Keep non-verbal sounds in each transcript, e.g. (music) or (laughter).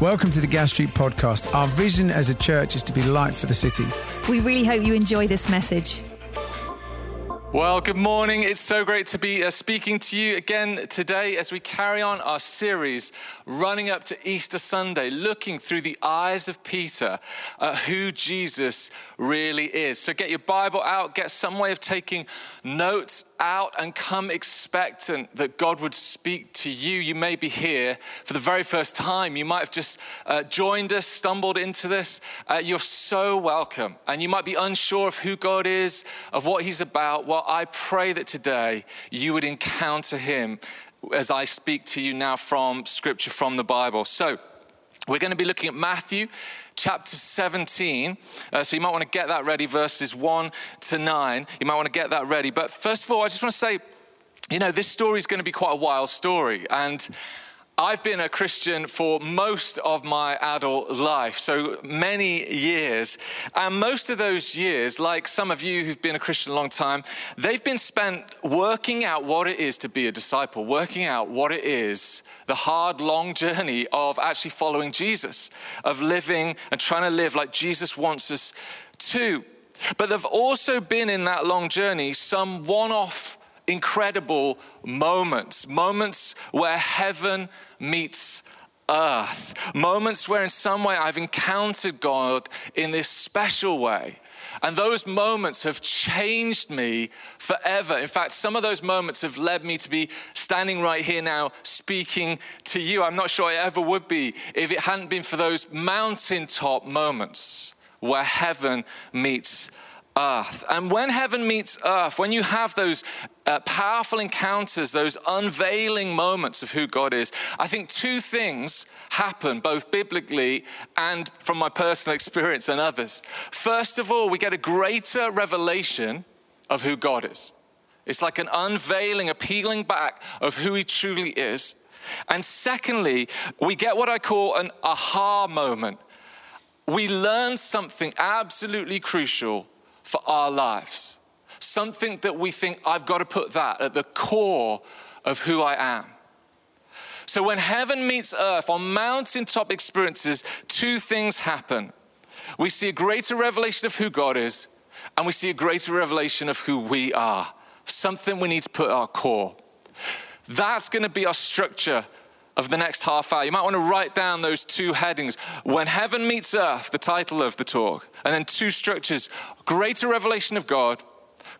Welcome to the Gas Street Podcast. Our vision as a church is to be light for the city. We really hope you enjoy this message. Well, good morning. It's so great to be uh, speaking to you again today as we carry on our series running up to Easter Sunday, looking through the eyes of Peter at who Jesus really is. So get your Bible out, get some way of taking notes out, and come expectant that God would speak to you. You may be here for the very first time. You might have just uh, joined us, stumbled into this. Uh, you're so welcome. And you might be unsure of who God is, of what He's about. Well, I pray that today you would encounter Him as I speak to you now from Scripture, from the Bible. So, we're going to be looking at Matthew chapter 17. Uh, so you might want to get that ready, verses 1 to 9. You might want to get that ready. But first of all, I just want to say, you know, this story is going to be quite a wild story. And I've been a Christian for most of my adult life, so many years. And most of those years, like some of you who've been a Christian a long time, they've been spent working out what it is to be a disciple, working out what it is, the hard, long journey of actually following Jesus, of living and trying to live like Jesus wants us to. But there've also been in that long journey some one off incredible moments, moments where heaven meets earth, moments where in some way I've encountered God in this special way. And those moments have changed me forever. In fact, some of those moments have led me to be standing right here now speaking to you. I'm not sure I ever would be if it hadn't been for those mountaintop moments where heaven meets earth. And when heaven meets earth, when you have those uh, powerful encounters, those unveiling moments of who God is, I think two things happen, both biblically and from my personal (laughs) experience and others. First of all, we get a greater revelation of who God is. It's like an unveiling, a peeling back of who He truly is. And secondly, we get what I call an aha moment. We learn something absolutely crucial for our lives. Something that we think, I've got to put that at the core of who I am. So when heaven meets earth on mountaintop experiences, two things happen. We see a greater revelation of who God is, and we see a greater revelation of who we are. Something we need to put at our core. That's going to be our structure of the next half hour. You might want to write down those two headings. When heaven meets earth, the title of the talk, and then two structures greater revelation of God,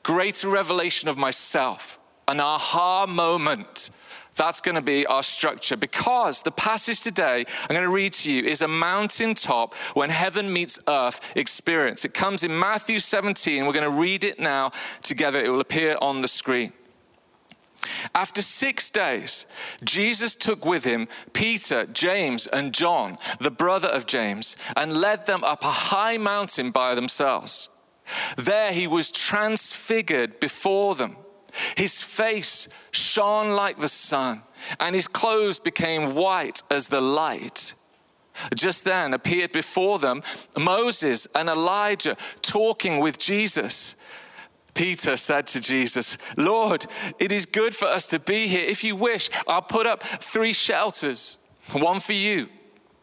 greater revelation of myself, an aha moment. That's going to be our structure because the passage today I'm going to read to you is a mountaintop when heaven meets earth experience. It comes in Matthew 17. We're going to read it now together. It will appear on the screen. After six days, Jesus took with him Peter, James, and John, the brother of James, and led them up a high mountain by themselves. There he was transfigured before them. His face shone like the sun, and his clothes became white as the light. Just then appeared before them Moses and Elijah talking with Jesus. Peter said to Jesus, Lord, it is good for us to be here. If you wish, I'll put up three shelters one for you,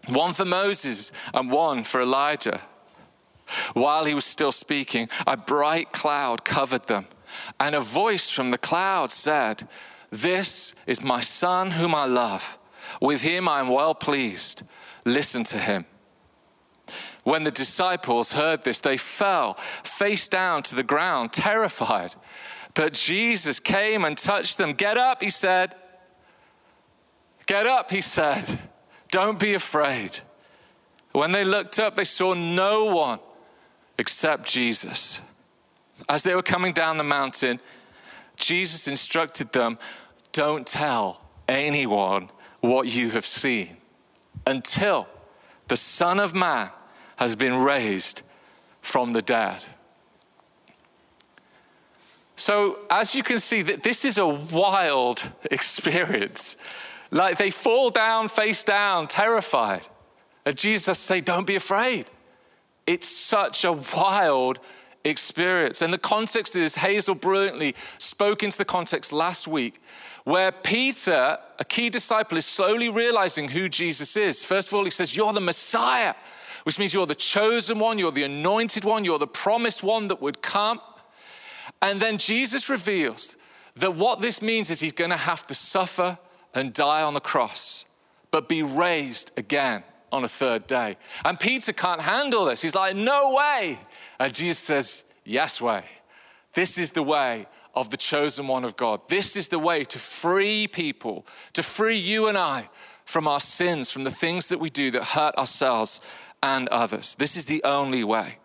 one for Moses, and one for Elijah. While he was still speaking, a bright cloud covered them, and a voice from the cloud said, This is my son whom I love. With him I am well pleased. Listen to him. When the disciples heard this, they fell face down to the ground, terrified. But Jesus came and touched them. Get up, he said. Get up, he said. Don't be afraid. When they looked up, they saw no one except Jesus. As they were coming down the mountain, Jesus instructed them don't tell anyone what you have seen until the Son of Man has been raised from the dead. So, as you can see, that this is a wild (laughs) experience. Like they fall down, face down, terrified. And Jesus say, "Don't be afraid." It's such a wild experience. And the context is Hazel brilliantly spoke into the context last week where Peter, a key disciple, is slowly realizing who Jesus is. First of all, he says, You're the Messiah, which means you're the chosen one, you're the anointed one, you're the promised one that would come. And then Jesus reveals that what this means is he's going to have to suffer and die on the cross, but be raised again on a third day. And Peter can't handle this. He's like, No way. And Jesus says, Yes, way. This is the way of the chosen one of God. This is the way to free people, to free you and I from our sins, from the things that we do that hurt ourselves and others. This is the only way.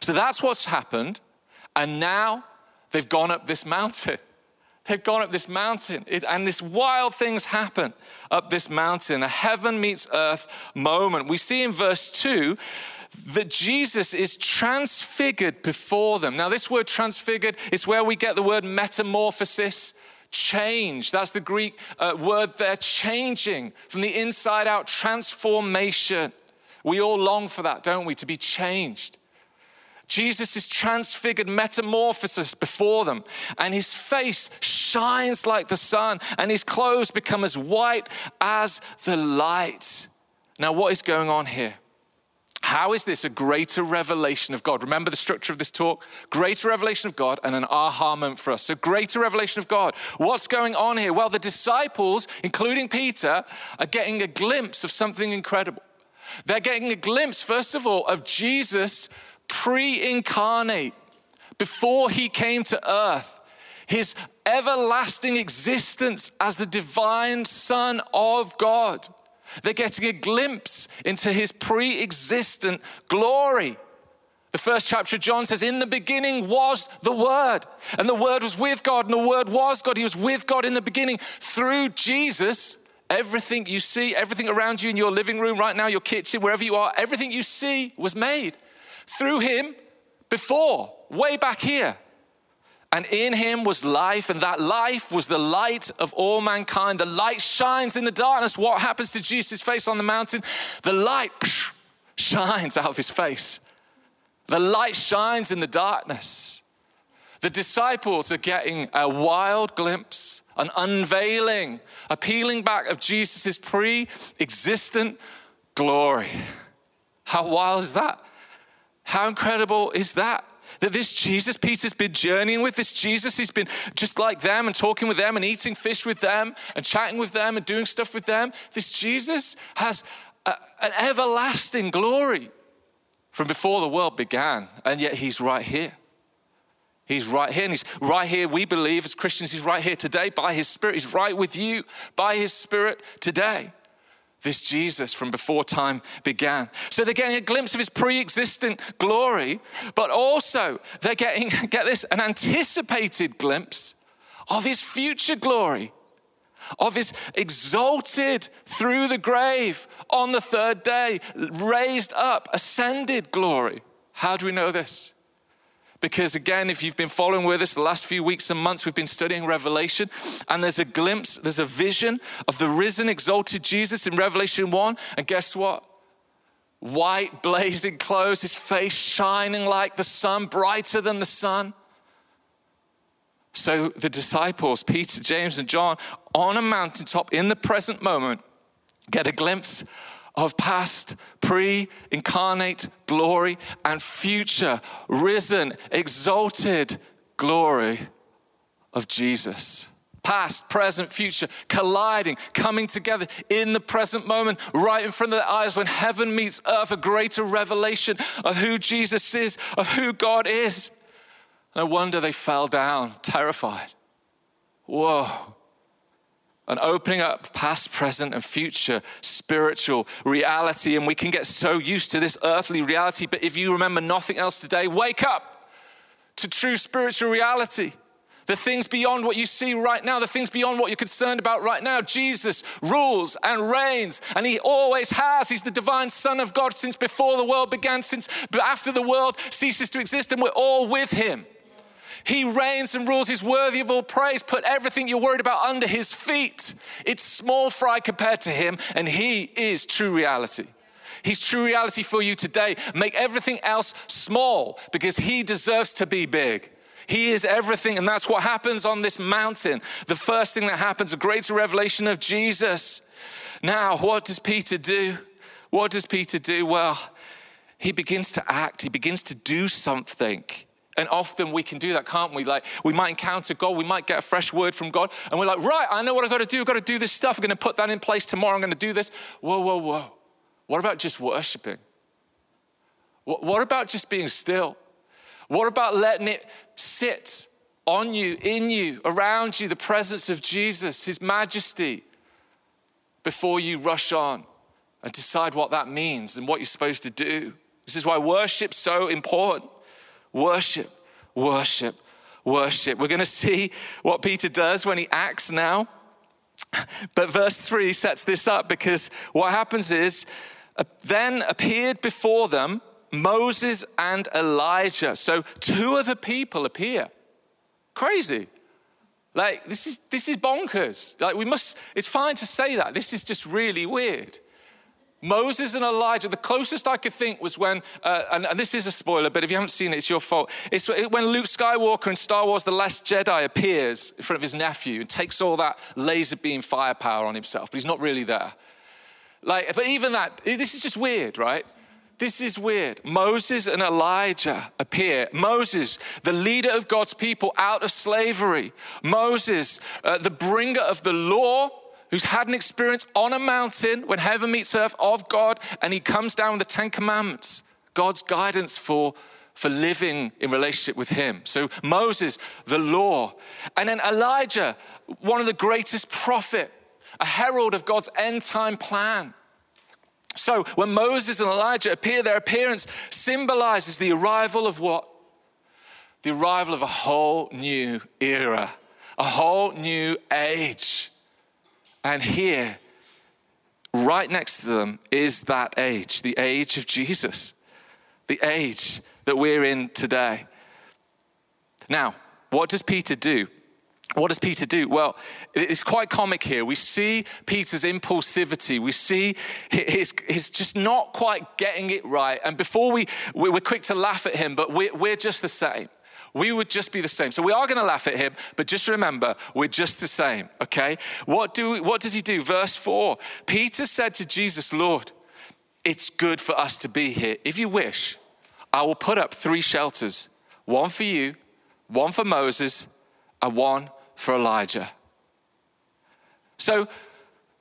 So that's what's happened. And now they've gone up this mountain. (laughs) They've gone up this mountain, it, and this wild things happen up this mountain. A heaven meets earth moment. We see in verse 2 that Jesus is transfigured before them. Now, this word transfigured is where we get the word metamorphosis, change. That's the Greek uh, word there, changing from the inside out, transformation. We all long for that, don't we? To be changed. Jesus is transfigured metamorphosis before them, and his face shines like the sun, and his clothes become as white as the light. Now, what is going on here? How is this a greater revelation of God? Remember the structure of this talk? Greater revelation of God and an aha moment for us. So, greater revelation of God. What's going on here? Well, the disciples, including Peter, are getting a glimpse of something incredible. They're getting a glimpse, first of all, of Jesus pre incarnate, before he came to earth, his everlasting existence as the divine Son of God. They're getting a glimpse into his pre existent glory. The first chapter of John says, In the beginning was the Word, and the Word was with God, and the Word was God. He was with God in the beginning. Through Jesus, everything you see, everything around you in your living room right now, your kitchen, wherever you are, everything you see was made through him before, way back here. And in him was life, and that life was the light of all mankind. The light shines in the darkness. What happens to Jesus' face on the mountain? The light psh, shines out of his face. The light shines in the darkness. The disciples are getting a wild glimpse, an unveiling, a peeling back of Jesus' pre existent glory. How wild is that? How incredible is that? That this Jesus Peter's been journeying with, this Jesus who's been just like them and talking with them and eating fish with them and chatting with them and doing stuff with them, this Jesus has a, an everlasting glory from before the world began, and yet he's right here. He's right here, and he's right here. We believe as Christians, he's right here today by his Spirit. He's right with you by his Spirit today this Jesus from before time began. So they're getting a glimpse of his pre existent glory, but also they're getting, (laughs) get this, an anticipated glimpse of his future glory, of his exalted through the grave on the third day, raised up, ascended glory. How do we know this? Because again, if you've been following with us the last few weeks and months, we've been studying Revelation, and there's a glimpse, there's a vision of the risen, exalted Jesus in Revelation 1. And guess what? White, blazing clothes, his face shining like the sun, brighter than the sun. So the disciples, Peter, James, and John, on a mountaintop in the present moment, get a glimpse of past, pre incarnate glory and future, risen, exalted glory of Jesus. Past, present, future, colliding, coming together in the present moment, right in front of their eyes when heaven meets earth, a greater revelation of who Jesus is, of who God is. No wonder they fell down, terrified. Whoa an opening up past, present, and future spiritual reality. And we can get so used to this earthly reality. But if you remember nothing else today, wake up to true spiritual reality. The things beyond what you see right now, the things beyond what you're concerned about right now. Jesus rules and reigns, and He always has. He's the divine Son of God since before the world began, since after the world ceases to exist, and we're all with Him. He reigns and rules. He's worthy of all praise. Put everything you're worried about under his feet. It's small fry compared to him, and he is true reality. He's true reality for you today. Make everything else small because He deserves to be big. He is everything, and that's what happens on this mountain. The first thing that happens, a greater revelation of Jesus. Now, what does Peter do? What does Peter do? Well, he begins to act, he begins to do something. And often we can do that, can't we? Like we might encounter God, we might get a fresh word from God, and we're like, right, I know what I've got to do. I've got to do this stuff. I'm going to put that in place tomorrow. I'm going to do this. Whoa, whoa, whoa. What about just worshiping? What about just being still? What about letting it sit on you, in you, around you, the presence of Jesus, His majesty, before you rush on and decide what that means and what you're supposed to do? This is why worship's so important. Worship, worship, worship. We're going to see what Peter does when he acts now. But verse 3 sets this up because what happens is, uh, then appeared before them Moses and Elijah. So two other people appear. Crazy. Like this is this is bonkers. Like we must it's fine to say that. This is just really weird. Moses and Elijah, the closest I could think was when, uh, and, and, this is a spoiler, but if you haven't seen it, it's your fault. It's when Luke Skywalker in Star Wars The Last Jedi appears in front of his nephew and takes all that laser beam firepower on himself, but he's not really there. Like, but even that, this is just weird, right? This is weird. Moses and Elijah appear. Moses, the leader of God's people out of slavery. Moses, uh, the bringer of the law, who's had an experience on a mountain when heaven meets earth of God, and he comes down with the Ten Commandments, God's guidance for, for living in relationship with him. So Moses, the law. And then Elijah, one of the greatest prophet, a herald of God's end time plan. So when Moses and Elijah appear, their appearance symbolizes the arrival of what? The arrival of a whole new era, a whole new age. And here, right next to them, is that age, the age of Jesus, the age that we're in today. Now, what does Peter do? what does Peter do? Well, it's quite comic here. We see Peter's impulsivity. We see his just not quite getting it right. And before we, we're quick to laugh at him, but we're, we're just the same. We would just be the same. So we are going to laugh at him, but just remember, we're just the same, okay? What, do, what does he do? Verse 4 Peter said to Jesus, Lord, it's good for us to be here. If you wish, I will put up three shelters one for you, one for Moses, and one for Elijah. So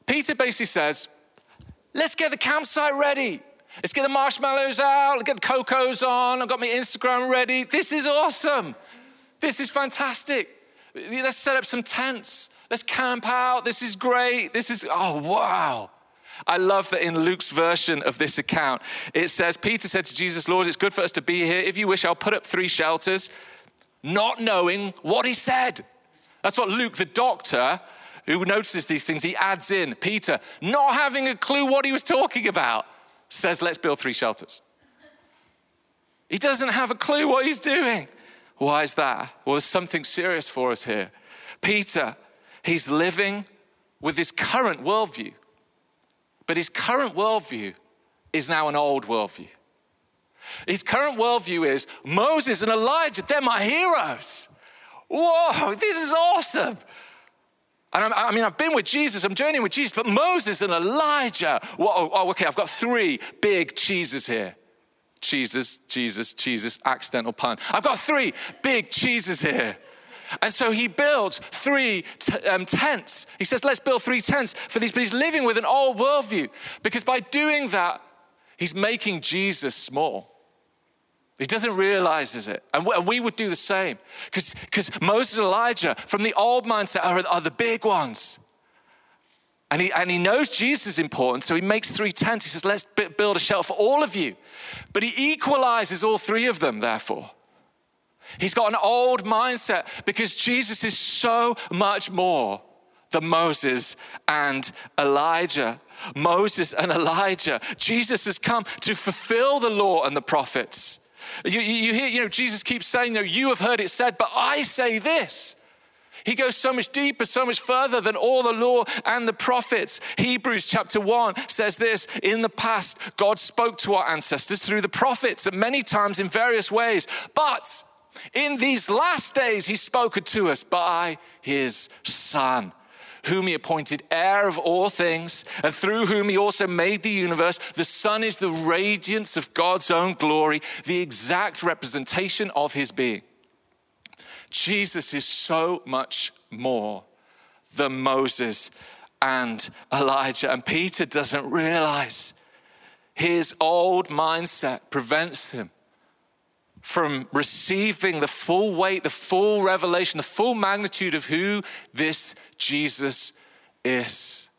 Peter basically says, let's get the campsite ready. Let's get the marshmallows out, get the cocos on. I've got my Instagram ready. This is awesome. This is fantastic. Let's set up some tents. Let's camp out. This is great. This is, oh, wow. I love that in Luke's version of this account, it says, Peter said to Jesus, Lord, it's good for us to be here. If you wish, I'll put up three shelters, not knowing what he said. That's what Luke, the doctor, who notices these things, he adds in Peter, not having a clue what he was talking about, says, Let's build three shelters. He doesn't have a clue what he's doing. Why is that? Well, there's something serious for us here. Peter, he's living with his current worldview, but his current worldview is now an old worldview. His current worldview is Moses and Elijah, they're my heroes. Whoa, this is awesome. And i mean, I've been with Jesus, I'm journeying with Jesus, but Moses and Elijah. Whoa, oh, okay, I've got three big cheeses here. Jesus, Jesus, Jesus, accidental pun. I've got three big cheeses here. And so he builds three t- um, tents. He says, let's build three tents for these, but he's living with an old worldview because by doing that, he's making Jesus small. He doesn't realize it. And we would do the same. Because Moses and Elijah, from the old mindset, are, are the big ones. And he, and he knows Jesus is important, so he makes three tents. He says, Let's build a shelter for all of you. But he equalizes all three of them, therefore. He's got an old mindset because Jesus is so much more than Moses and Elijah. Moses and Elijah. Jesus has come to fulfill the law and the prophets. You, you hear, you know, Jesus keeps saying, know, you have heard it said, but I say this. He goes so much deeper, so much further than all the law and the prophets. Hebrews chapter 1 says this In the past, God spoke to our ancestors through the prophets at many times in various ways. But in these last days, He's spoken to us by His Son whom he appointed heir of all things, and through whom he also made the universe. The son is the radiance of God's own glory, the exact representation of his being. Jesus is so much more than Moses and Elijah. And Peter doesn't realize his old mindset prevents him from receiving the full weight, the full revelation, the full magnitude of who this Jesus is.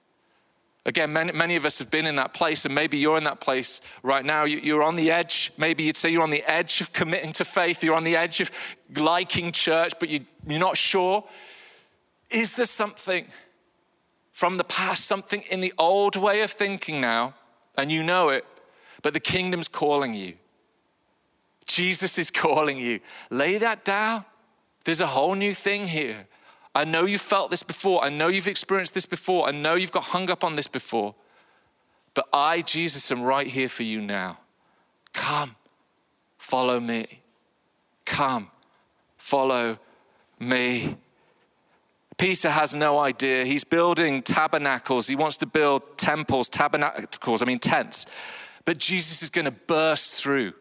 Again, many, many of us have been in that place, and maybe you're in that place right now. You, are on the edge. Maybe you'd say you're on the edge of committing to faith. You're on the edge of liking church, but you, you're not sure. Is there something from the past, something in the old way of thinking now, and you know it, but the kingdom's calling you? Jesus is calling you. Lay that down. There's a whole new thing here. I know you've felt this before. I know you've experienced this before. I know you've got hung up on this before. But I, Jesus, am right here for you now. Come, follow me. Come, follow me. Peter has no idea. He's building tabernacles. He wants to build temples, tabernacles, I mean tents. But Jesus is going to burst through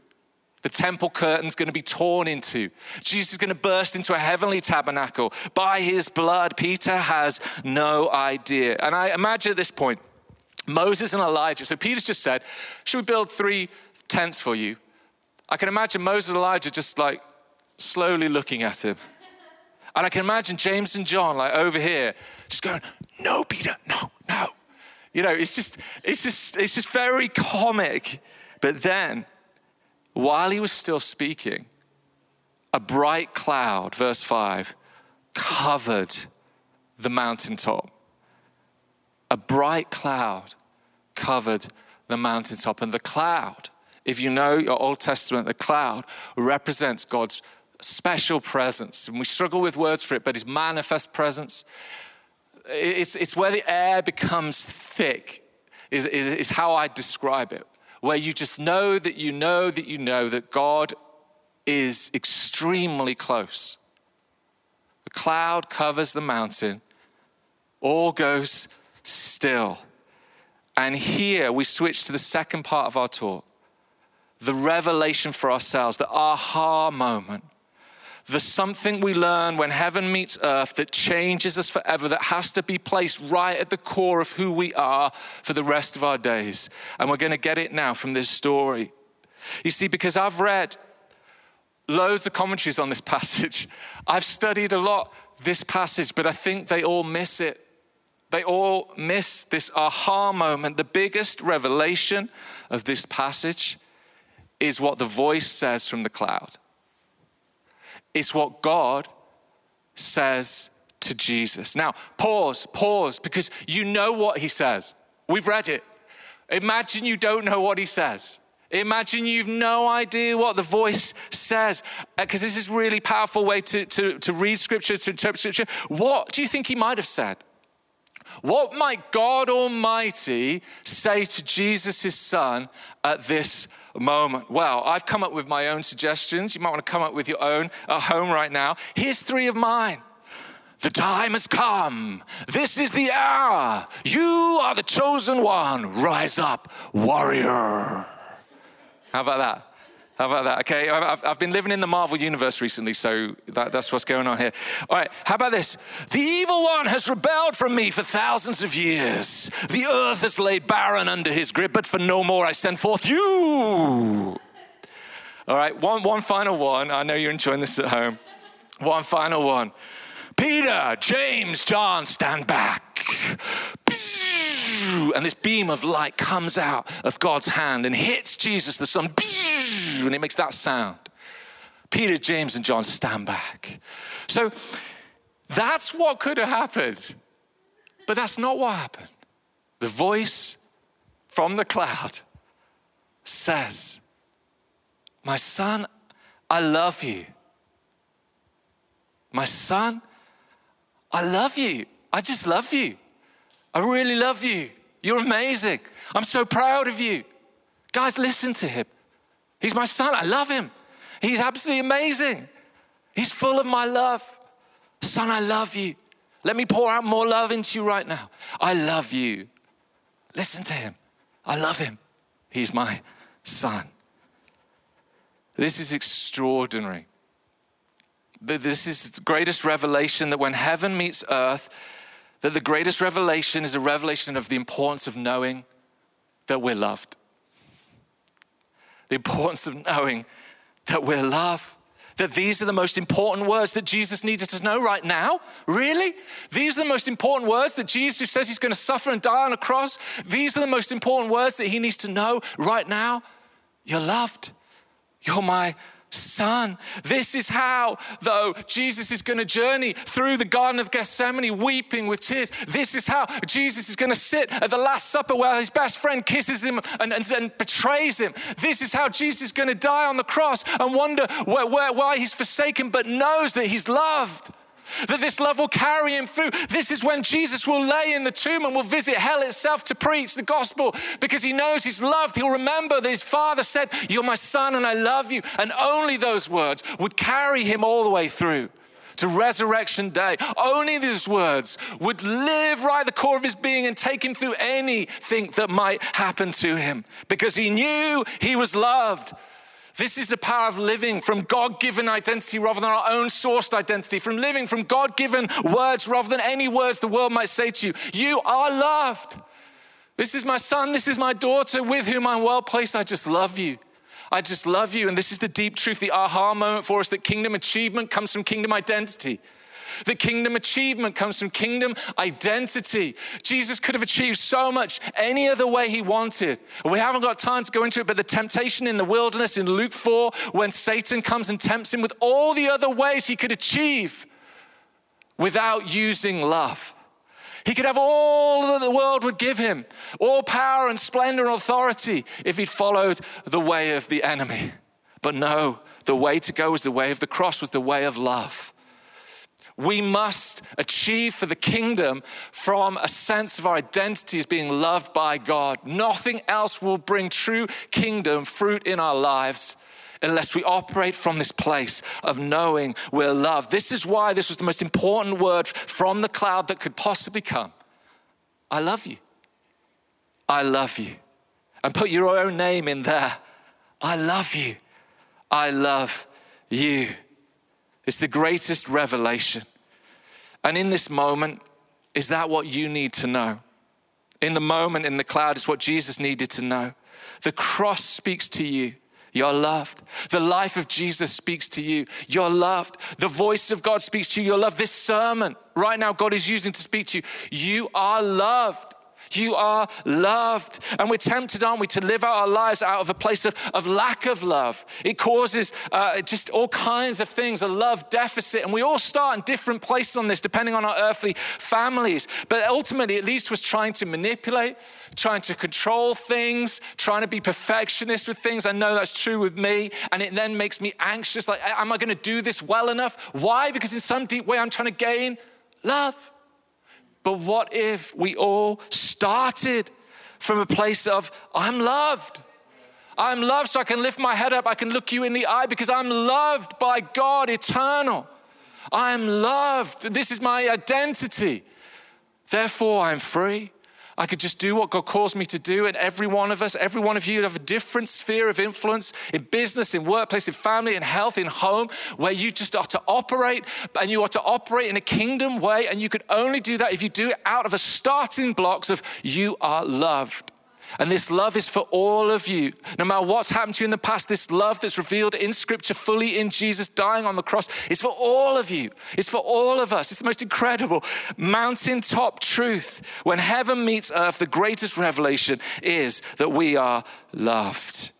the temple curtain's going to be torn into. Jesus is going to burst into a heavenly tabernacle. By his blood, Peter has no idea. And I imagine at this point, Moses and Elijah. So Peter's just said, Should we build three tents for you? I can imagine Moses and Elijah just like slowly looking at him. And I can imagine James and John like over here just going, No, Peter, no, no. You know, it's just, it's just, it's just very comic. But then while he was still speaking, a bright cloud, verse 5, covered the mountaintop. A bright cloud covered the mountaintop. And the cloud, if you know your Old Testament, the cloud represents God's special presence. And we struggle with words for it, but his manifest presence. It's, it's where the air becomes thick, is, is, is how I describe it where you just know that you know that you know that God is extremely close. The cloud covers the mountain, all goes still. And here we switch to the second part of our talk the revelation for ourselves, the aha moment the something we learn when heaven meets earth that changes us forever, that has to be placed right at the core of who we are for the rest of our days. And we're going to get it now from this story. You see, because I've read loads of commentaries on this (laughs) passage, I've studied a lot this passage, but I think they all miss it. They all miss this aha moment. The biggest revelation of this passage is what the voice says from the cloud is what God says to Jesus. Now, pause, pause, because you know what he says. We've read it. Imagine you don't know what he says. Imagine you've no idea what the voice says, because uh, this is really powerful way to, to, to read scripture, to interpret scripture. What do you think he might have said? What might God Almighty say to Jesus, son, at this moment? Well, I've come up with my own suggestions. You might want to come up with your own at home right now. Here's three of mine. The time has come. This is the hour. You are the chosen one. Rise up, warrior. How about that? How about that? Okay, I've, I've, been living in the Marvel universe recently, so that, that's what's going on here. All right, how about this? The evil one has rebelled from me for thousands of years. The earth has laid barren under his grip, but for no more I send forth you. All right, one, one final one. I know you're enjoying this at home. One final one. Peter, James, John, stand back and this beam of light comes out of God's hand and hits Jesus, the Son, and it makes that sound. Peter, James, and John stand back. So that's what could have happened. But that's not what happened. The voice from the cloud says, My son, I love you. My son, I love you. I just love you. I really love you. You're amazing. I'm so proud of you. Guys, listen to him. He's my son. I love him. He's absolutely amazing. He's full of my love. Son, I love you. Let me pour out more love into you right now. I love you. Listen to him. I love him. He's my son. This is extraordinary. This is the greatest revelation that when heaven meets earth, that the greatest revelation is a revelation of the importance of knowing that we're loved. The importance of knowing that we're loved. That these are the most important words that Jesus needed to know right now? Really? These are the most important words that Jesus, who says he's going to suffer and die on a cross, these are the most important words that he needs to know right now? You're loved. You're my son. This is how, though, Jesus is going to journey through the Garden of Gethsemane weeping with tears. This is how Jesus is going to sit at the Last Supper where his best friend kisses him and, and, and betrays him. This is how Jesus is going to die on the cross and wonder where, where, why he's forsaken, but knows that he's loved that this love will carry him through. This is when Jesus will lay in the tomb and will visit hell itself to preach the gospel because he knows he's loved. He'll remember that his father said, You're my son and I love you. And only those words would carry him all the way through to resurrection day. Only these words would live right at the core of his being and take him through anything that might happen to him because he knew he was loved. This is the power of living from God given identity rather than our own sourced identity, from living from God given words rather than any words the world might say to you. You are loved. This is my son, this is my daughter with whom I'm well placed. I just love you. I just love you. And this is the deep truth, the aha moment for us that kingdom achievement comes from kingdom identity. The kingdom achievement comes from kingdom identity. Jesus could have achieved so much any other way he wanted. We haven't got time to go into it, but the temptation in the wilderness in Luke 4, when Satan comes and tempts him with all the other ways he could achieve without using love. He could have all that the world would give him, all power and splendor and authority if he'd followed the way of the enemy. But no, the way to go was the way of the cross, was the way of love. We must achieve for the kingdom from a sense of our identity as being loved by God. Nothing else will bring true kingdom fruit in our lives unless we operate from this place of knowing we're loved. This is why this was the most important word from the cloud that could possibly come. I love you. I love you. And put your own name in there. I love you. I love you. It's the greatest revelation. And in this moment, is that what you need to know? In the moment in the cloud is what Jesus needed to know. The cross speaks to you. You're loved. The life of Jesus speaks to you. You're loved. The voice of God speaks to you. You're loved. This sermon right now, God is using to speak to you. You are loved. You are loved. And we're tempted, aren't we, to live out our lives out of a place of, of lack of love. It causes uh, just all kinds of things, a love deficit. And we all start in different places on this, depending on our earthly families. But ultimately, it leads to us trying to manipulate, trying to control things, trying to be perfectionist with things. I know that's true with me. And it then makes me anxious like, am I going to do this well enough? Why? Because in some deep way, I'm trying to gain love. But what if we all started from a place of, I'm loved? I'm loved so I can lift my head up, I can look you in the eye because I'm loved by God eternal. I'm loved. This is my identity. Therefore, I'm free. I could just do what God calls me to do. And every one of us, every one of you have a different sphere of influence in business, in workplace, in family, in health, in home, where you just are to operate and you are to operate in a kingdom way. And you could only do that if you do it out of a starting blocks of you are loved. And this love is for all of you. No matter what's happened to you in the past, this love that's revealed in Scripture fully in Jesus dying on the cross is for all of you. It's for all of us. It's the most incredible mountaintop truth. When heaven meets earth, the greatest revelation is that we are loved.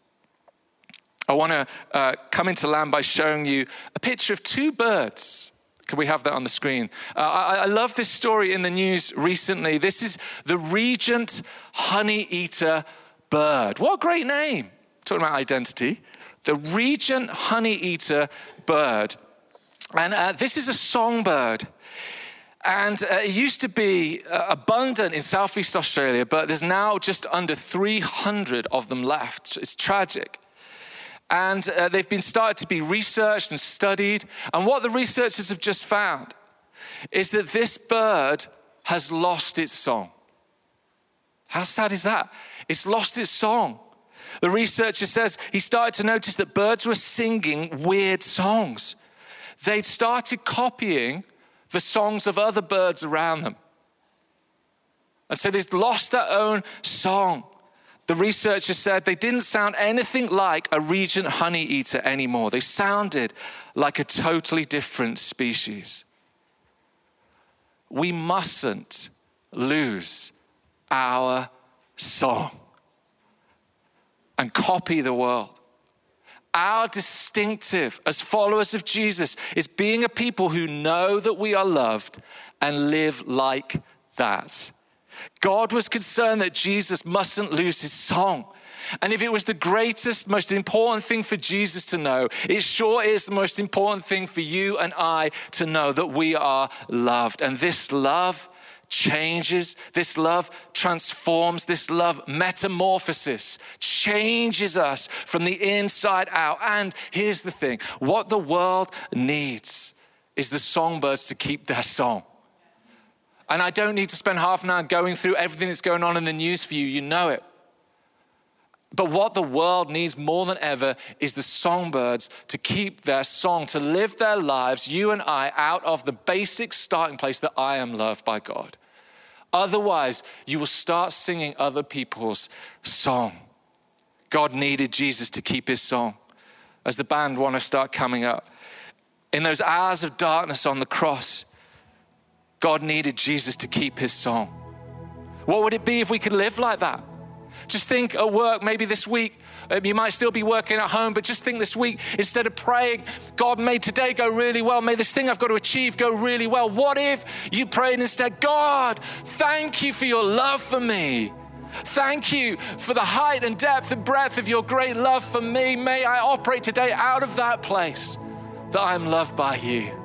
I want to uh, come into land by showing you a picture of two birds can we have that on the screen? Uh, I, I, love this story in the news recently. This is the Regent honey eater bird. What a great name. Talking about identity. The Regent honey eater bird. And uh, this is a songbird. And uh, it used to be uh, abundant in Southeast Australia, but there's now just under 300 of them left. It's tragic. And uh, they've been started to be researched and studied. And what the researchers have just found is that this bird has lost its song. How sad is that? It's lost its song. The researcher says he started to notice that birds were singing weird songs. They'd started copying the songs of other birds around them. And so they've lost their own song. The researchers said they didn't sound anything like a regent honey eater anymore. They sounded like a totally different species. We mustn't lose our song and copy the world. Our distinctive as followers of Jesus is being a people who know that we are loved and live like that. God was concerned that Jesus mustn't lose his song. And if it was the greatest, most important thing for Jesus to know, it sure is the most important thing for you and I to know that we are loved. And this love changes, this love transforms, this love metamorphosis changes us from the inside out. And here's the thing what the world needs is the songbirds to keep their song. And I don't need to spend half an hour going through everything that's going on in the news for you, you know it. But what the world needs more than ever is the songbirds to keep their song, to live their lives, you and I, out of the basic starting place that I am loved by God. Otherwise, you will start singing other people's song. God needed Jesus to keep his song. As the band want to start coming up, in those hours of darkness on the cross, God needed Jesus to keep his song. What would it be if we could live like that? Just think at work, maybe this week, um, you might still be working at home, but just think this week, instead of praying, God, may today go really well, may this thing I've got to achieve go really well. What if you prayed instead, God, thank you for your love for me? Thank you for the height and depth and breadth of your great love for me. May I operate today out of that place that I am loved by you.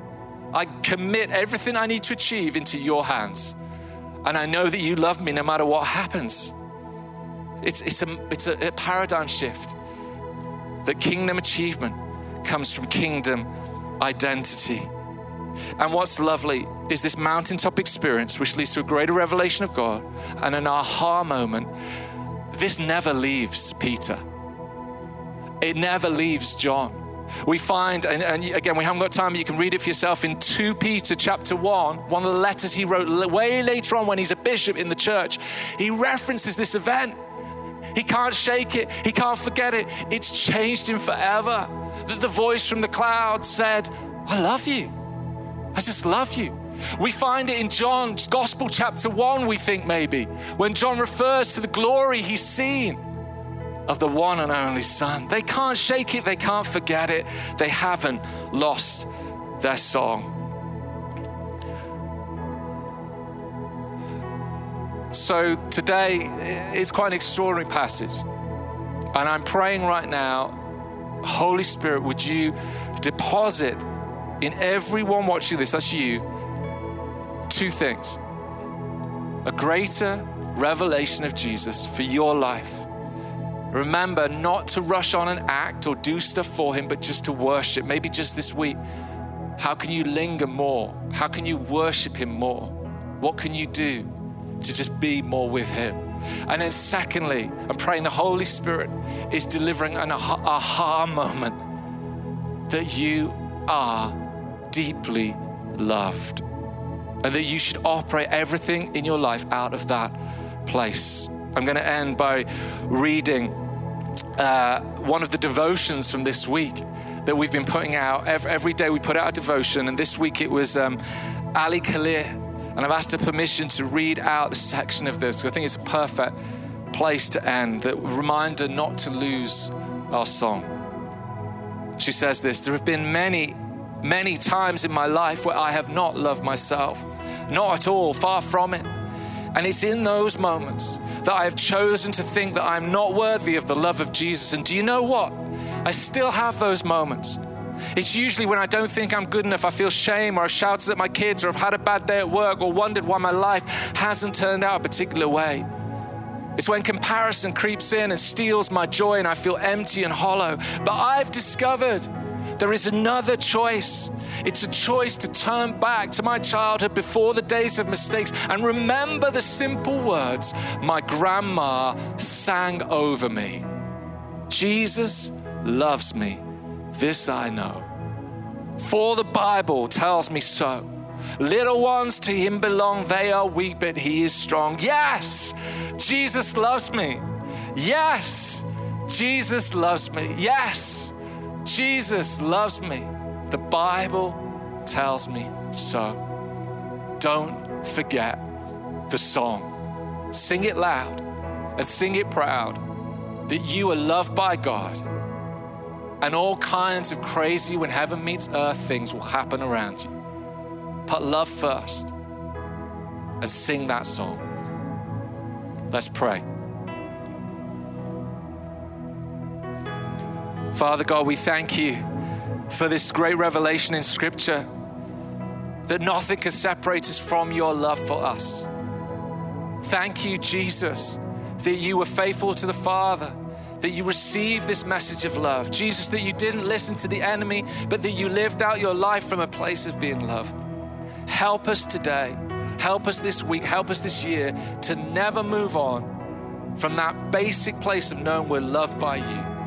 I commit everything I need to achieve into your hands. And I know that you love me no matter what happens. It's, it's, a, it's a, a paradigm shift. That kingdom achievement comes from kingdom identity. And what's lovely is this mountaintop experience, which leads to a greater revelation of God and an aha moment. This never leaves Peter, it never leaves John. We find, and, and, again, we haven't got time, but you can read it for yourself in 2 Peter chapter 1, one of the letters he wrote way later on when he's a bishop in the church. He references this event. He can't shake it, he can't forget it. It's changed him forever. That the voice from the cloud said, I love you. I just love you. We find it in John's Gospel, chapter 1, we think maybe, when John refers to the glory he's seen of the one and only Son. They can't shake it, they can't forget it, they haven't lost their song. So today is quite an extraordinary passage. And I'm praying right now, Holy Spirit, would you deposit in everyone watching this, that's you, two things a greater revelation of Jesus for your life. Remember not to rush on and act or do stuff for Him, but just to worship. Maybe just this week. How can you linger more? How can you worship Him more? What can you do? to just be more with Him. And then, secondly, I'm praying the Holy Spirit is delivering an aha moment that you are deeply loved and that you should operate everything in your life out of that place. I'm going to end by reading uh, one of the devotions from this week that we've been putting out. Every, every day we put out a devotion, and this week it was um, Ali Khalil and I've asked her permission to read out a section of this. I think it's a perfect place to end, that reminder not to lose our song. She says this There have been many, many times in my life where I have not loved myself, not at all, far from it. And it's in those moments that I have chosen to think that I'm not worthy of the love of Jesus. And do you know what? I still have those moments. It's usually when I don't think I'm good enough, I feel shame, or I've shouted at my kids, or I've had a bad day at work, or wondered why my life hasn't turned out a particular way. It's when comparison creeps in and steals my joy and I feel empty and hollow. But I've discovered there is another choice. It's a choice to turn back to my childhood before the days of mistakes and remember the simple words my grandma sang over me Jesus loves me. This I know. For the Bible tells me so. Little ones to him belong, they are weak, but he is strong. Yes, Jesus loves me. Yes, Jesus loves me. Yes, Jesus loves me. The Bible tells me so. Don't forget the song. Sing it loud and sing it proud that you are loved by God and all kinds of crazy when heaven meets earth things will happen around you. Put love first and sing that song. Let's pray. Father God, we thank you for this great revelation in Scripture that nothing can separate us from your love for us. Thank you, Jesus, that you were faithful to the Father that you received this message of love. Jesus, that you didn't listen to the enemy, but that you lived out your life from a place of being loved. Help us today. Help us this week. Help us this year to never move on from that basic place of knowing we're loved by you.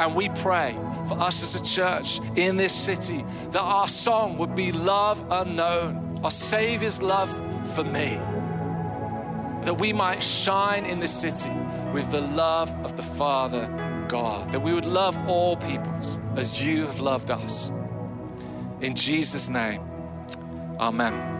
And we pray for us as a church in this city that our song would be love unknown, our Savior's love for me that we might shine in the city with the love of the Father God, that we would love all peoples as you have loved us. In Jesus' name, Amen.